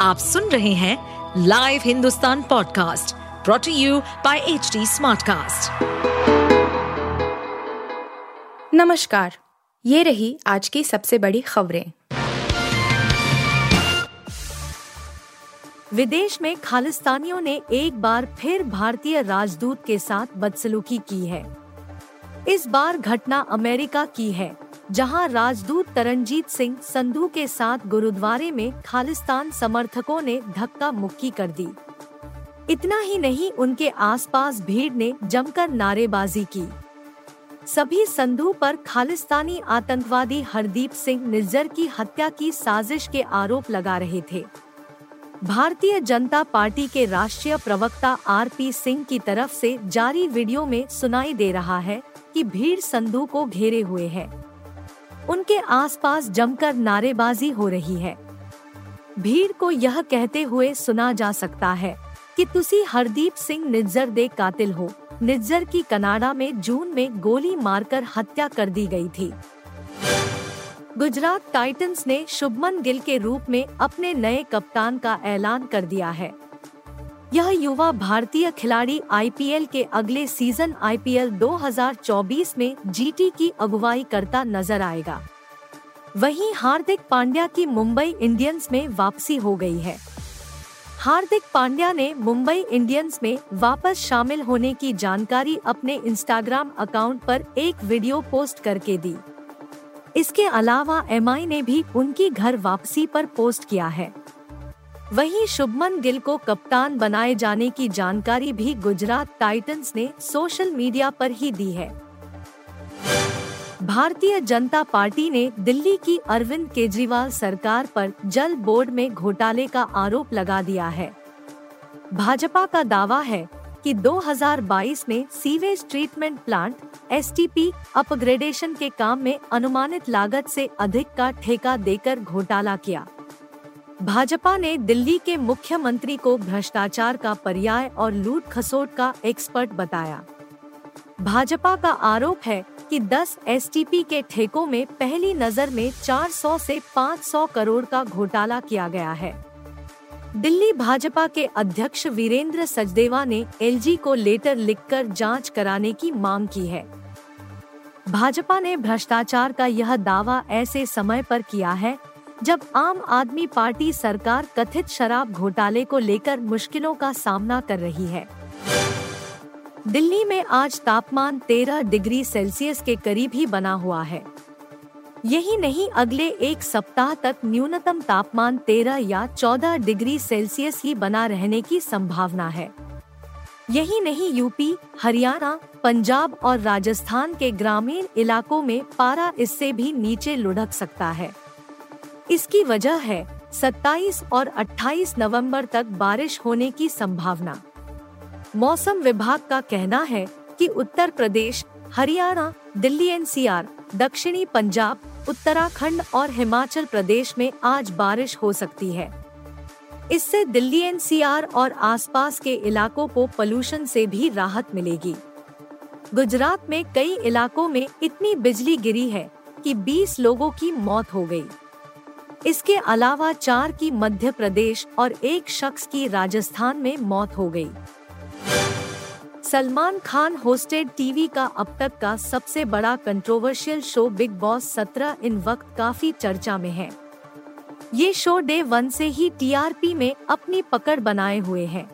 आप सुन रहे हैं live Hindustan podcast brought to you by H Smartcast. नमस्कार, ये रही आज की सबसे बड़ी खबरें। विदेश में खालिस्तानियों ने एक बार फिर भारतीय राजदूत के साथ बदसलूकी की है। इस बार घटना अमेरिका की है। जहाँ राजदूत तरनजीत सिंह संधू के साथ गुरुद्वारे में खालिस्तान समर्थकों ने धक्का मुक्की कर दी। इतना ही नहीं, उनके आसपास भीड़ ने जमकर नारेबाजी की। सभी संधू पर खालिस्तानी आतंकवादी हरदीप सिंह निज्जर की हत्या की साजिश के आरोप लगा रहे थे। भारतीय जनता पार्टी के राष्ट्रीय प्रवक्ता आर पी सिंह की तरफ़ से जारी वीडियो में सुनाई दे रहा है कि भीड़ संधू को घेरे हुए है। उनके आसपास जमकर नारेबाजी हो रही है। भीड़ को यह कहते हुए सुना जा सकता है कि तुसी हरदीप सिंह निज्जर दे कातिल हो। निज्जर की कनाडा में जून में गोली मारकर हत्या कर दी गई थी। गुजरात टाइटंस ने शुभमन गिल के रूप में अपने नए कप्तान का ऐलान कर दिया है। यह युवा भारतीय खिलाड़ी आईपीएल के अगले सीज़न आईपीएल 2024 में जीटी की अगुवाई करता नज़र आएगा। वहीं हार्दिक पांड्या की मुंबई इंडियंस में वापसी हो गई है। हार्दिक पांड्या ने मुंबई इंडियंस में वापस शामिल होने की जानकारी अपने इंस्टाग्राम अकाउंट पर एक वीडियो पोस्ट करके दी। इसके अलावा एमआई ने भी उनकी घर वापसी पर पोस्ट किया है। वहीं शुभमन गिल को कप्तान बनाए जाने की जानकारी भी गुजरात टाइटंस ने सोशल मीडिया पर ही दी है। भारतीय जनता पार्टी ने दिल्ली की अरविंद केजरीवाल सरकार पर जल बोर्ड में घोटाले का आरोप लगा दिया है। भाजपा का दावा है कि 2022 में sewage treatment plant STP upgradation के काम में अनुमानित लागत से अधिक का ठेका देकर घोटाला किया। भाजपा ने दिल्ली के मुख्यमंत्री को भ्रष्टाचार का पर्याय और लूट खसोट का एक्सपर्ट बताया। भाजपा का आरोप है कि 10 एसटीपी के ठेकों में पहली नज़र में 400 से 500 करोड़ का घोटाला किया गया है। दिल्ली भाजपा के अध्यक्ष वीरेंद्र सचदेवा ने एलजी को लेटर लिखकर जाँच कराने की मांग की है। भाजपा ने भ्रष्टाचार का यह दावा ऐसे समय पर किया है जब आम आदमी पार्टी सरकार कथित शराब घोटाले को लेकर मुश्किलों का सामना कर रही है। दिल्ली में आज तापमान 13 डिग्री सेल्सियस के करीब ही बना हुआ है। यही नहीं, अगले एक सप्ताह तक न्यूनतम तापमान 13 या 14 डिग्री सेल्सियस ही बना रहने की संभावना है। यही नहीं, यूपी, हरियाणा, पंजाब और राजस्थान के ग्रामीण इलाकों में पारा इससे भी नीचे लुढ़क सकता है। इसकी वजह है 27 और 28 नवंबर तक बारिश होने की संभावना। मौसम विभाग का कहना है कि उत्तर प्रदेश, हरियाणा, दिल्ली एनसीआर, दक्षिणी पंजाब, उत्तराखंड और हिमाचल प्रदेश में आज बारिश हो सकती है। इससे दिल्ली एनसीआर और आसपास के इलाकों को पोल्यूशन से भी राहत मिलेगी। गुजरात में कई इलाकों में इतनी बिजली गिरी है कि 20 लोगों की मौत हो गई। इसके अलावा चार की मध्य प्रदेश और एक शख्स की राजस्थान में मौत हो गई। सलमान खान होस्टेड टीवी का अब तक का सबसे बड़ा कंट्रोवर्शियल शो बिग बॉस 17 इन वक्त काफ़ी चर्चा में है। ये शो डे वन से ही टीआरपी में अपनी पकड़ बनाए हुए है।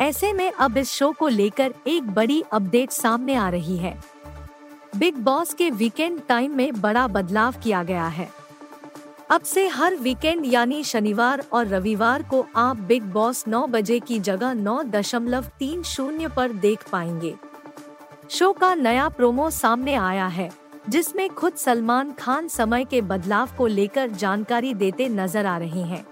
ऐसे में अब इस शो को लेकर एक बड़ी अपडेट सामने आ रही है। बिग बॉस के वीकेंड टाइम में बड़ा बदलाव किया गया है। अब से हर वीकेंड यानी शनिवार और रविवार को आप बिग बॉस 9 बजे की जगह नौ दशमलव तीन शून्य पर देख पाएँगे। शो का नया प्रोमो सामने आया है, जिसमें खुद सलमान खान समय के बदलाव को लेकर जानकारी देते नज़र आ रहे हैं।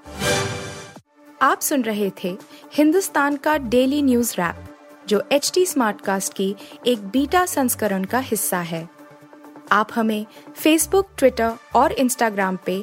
आप सुन रहे थे हिंदुस्तान का डेली न्यूज़ रैप जो एच टी स्मार्ट कास्ट की एक बीटा संस्करण का हिस्सा है। आप हमें फेसबुक ट्विटर और इंस्टाग्राम पे